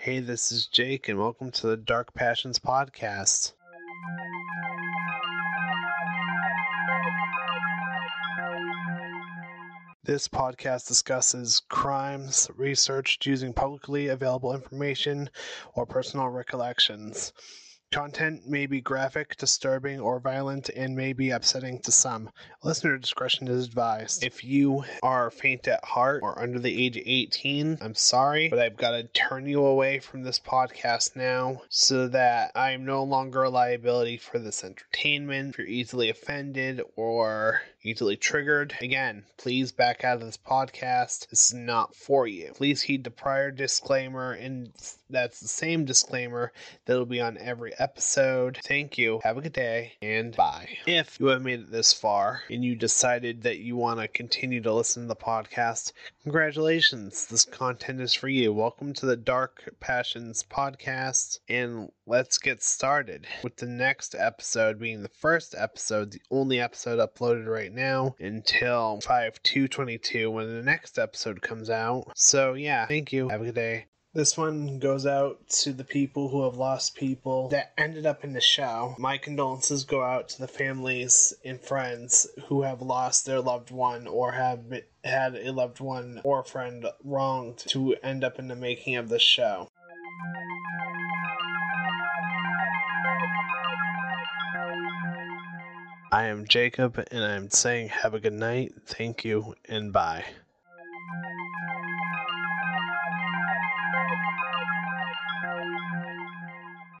Hey, this is Jake, and welcome to the Dark Passions Podcast. This podcast discusses crimes researched using publicly available information or personal recollections. Content may be graphic, disturbing, or violent and may be upsetting to some. Listener discretion is advised. If you are faint at heart or under the age of 18, I'm sorry, but I've got to turn you away from this podcast now so that I am no longer a liability for this entertainment. If you're easily offended or easily triggered, again, please back out of this podcast. This is not for you. Please heed the prior disclaimer, and that's the same disclaimer that'll be on every episode. Thank you. Have a good day and bye. If you have made it this far and you decided that you want to continue to listen to the podcast, congratulations. This content is for you. Welcome to the Dark Passions podcast and let's get started with the next episode being the first episode, the only episode uploaded right now until 5 222 when the next episode comes out. So, yeah, thank you. Have a good day. This one goes out to the people who have lost people that ended up in the show. My condolences go out to the families and friends who have lost their loved one or have had a loved one or friend wronged to end up in the making of this show. I am Jacob, and I'm saying have a good night, thank you, and bye. thank you